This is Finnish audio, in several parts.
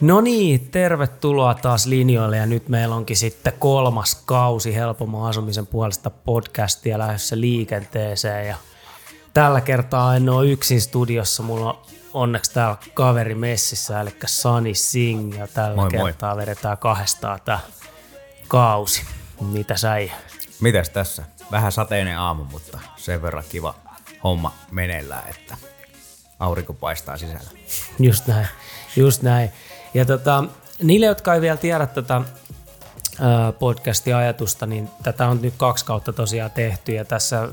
No niin, tervetuloa taas linjoille ja nyt meillä onkin sitten kolmas kausi helpomman asumisen puolesta podcastia lähdössä liikenteeseen ja tällä kertaa en ole yksin studiossa, mulla on onneksi täällä kaveri messissä, eli Sani Singh ja tällä moi, kertaa moi. vedetään kahdestaan tämä kausi. Mitä säi? Mitäs tässä? Vähän sateinen aamu, mutta sen verran kiva homma meneillään, että aurinko paistaa sisällä. Just näin, just näin. Ja tota, niille, jotka ei vielä tiedä tätä podcastin ajatusta, niin tätä on nyt kaksi kautta tosiaan tehty ja tässä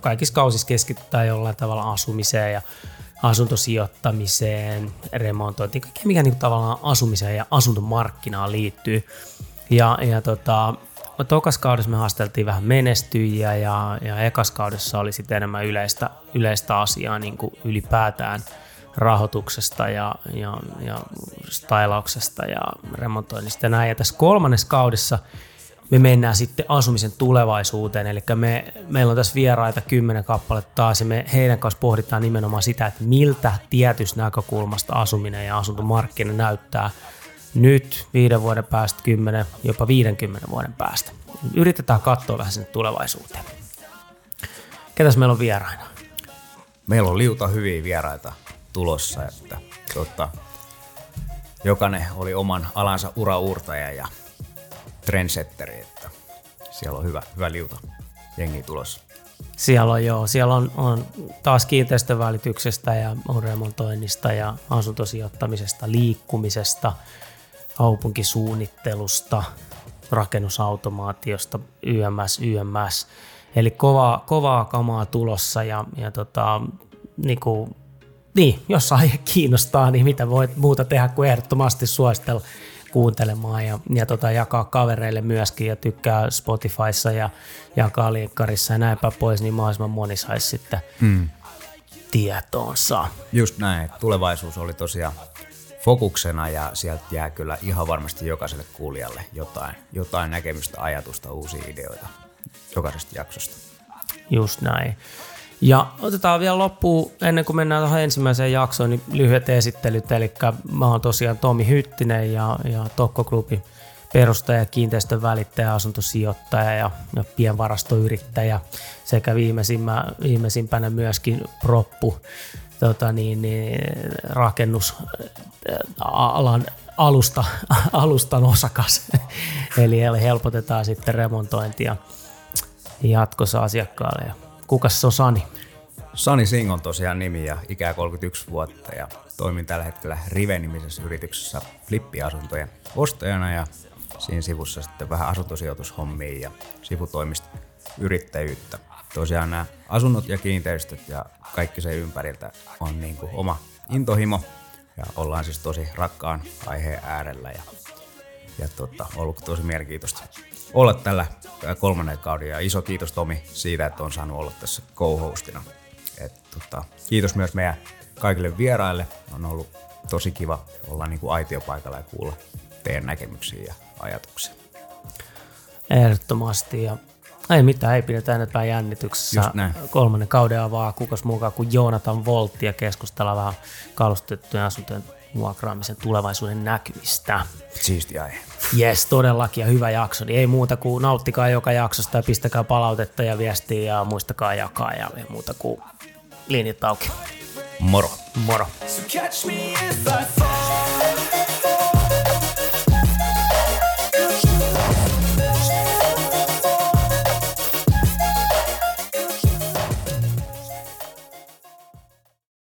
kaikissa kausissa keskitytään jollain tavalla asumiseen ja asuntosijoittamiseen, remontointiin, kaikkea mikä niin tavallaan asumiseen ja asuntomarkkinaan liittyy. Ja, ja tota, tokas kaudessa me haasteltiin vähän menestyjiä ja, ja ekas kaudessa oli sitten enemmän yleistä, yleistä asiaa niin kuin ylipäätään – rahoituksesta ja, ja, ja stylauksesta ja remontoinnista ja näin. Ja tässä kolmannessa kaudessa me mennään sitten asumisen tulevaisuuteen, eli me, meillä on tässä vieraita kymmenen kappaletta taas, ja me heidän kanssa pohditaan nimenomaan sitä, että miltä tietystä näkökulmasta asuminen ja asuntomarkkina näyttää nyt, viiden vuoden päästä, kymmenen, jopa 50 vuoden päästä. Yritetään katsoa vähän sinne tulevaisuuteen. Ketäs meillä on vieraina? Meillä on liuta hyviä vieraita tulossa, että tota, jokainen oli oman alansa uraurtaja ja trendsetteri, että siellä on hyvä, hyvä liuta jengi tulossa. Siellä on joo, siellä on, on taas kiinteistövälityksestä ja on remontoinnista ja asuntosijoittamisesta, liikkumisesta, kaupunkisuunnittelusta, rakennusautomaatiosta, YMS, YMS. Eli kovaa, kovaa kamaa tulossa ja, ja tota, niin kuin niin, jos aihe kiinnostaa, niin mitä voit muuta tehdä kuin ehdottomasti suositella kuuntelemaan ja, ja tota, jakaa kavereille myöskin ja tykkää Spotifyssa ja jakaa liikkarissa ja näinpä pois, niin mahdollisimman moni saisi sitten mm. tietoonsa. Just näin, tulevaisuus oli tosiaan fokuksena ja sieltä jää kyllä ihan varmasti jokaiselle kuulijalle jotain, jotain näkemystä, ajatusta, uusia ideoita jokaisesta jaksosta. Just näin. Ja otetaan vielä loppuun, ennen kuin mennään tuohon ensimmäiseen jaksoon, niin lyhyet esittelyt. Eli mä oon tosiaan Tomi Hyttinen ja, ja Tokko Clubin perustaja, kiinteistön välittäjä, asuntosijoittaja ja, ja pienvarastoyrittäjä sekä viimeisimpänä myöskin proppu tota niin, niin, rakennusalan alusta, alustan osakas. eli, helpotetaan sitten remontointia jatkossa asiakkaalle. Ja Kukas se on Sani? Sani Singh on tosiaan nimi ja ikää 31 vuotta ja toimin tällä hetkellä Rive-nimisessä yrityksessä flippiasuntojen ostajana ja siinä sivussa sitten vähän asuntosijoitushommia ja sivutoimista yrittäjyyttä. Tosiaan nämä asunnot ja kiinteistöt ja kaikki se ympäriltä on niin kuin oma intohimo ja ollaan siis tosi rakkaan aiheen äärellä ja, ja tota, ollut tosi mielenkiintoista olla tällä kolmannen kauden ja iso kiitos Tomi siitä, että on saanut olla tässä co-hostina. Et, tota, kiitos myös meidän kaikille vieraille. On ollut tosi kiva olla niin kuin aitiopaikalla ja kuulla teidän näkemyksiä ja ajatuksia. Ehdottomasti ja ei mitään, ei pidetä enempää jännityksessä. Kolmannen kauden avaa kukas mukaan kuin Joonatan Voltti ja keskustella vähän kalustettujen asuntojen vuokraamisen tulevaisuuden näkymistä. Siisti aihe. Yes, todellakin ja hyvä jakso. Niin ei muuta kuin nauttikaa joka jaksosta ja pistäkää palautetta ja viestiä ja muistakaa jakaa ja ei muuta kuin linjat auki. Moro. Moro. So catch me if I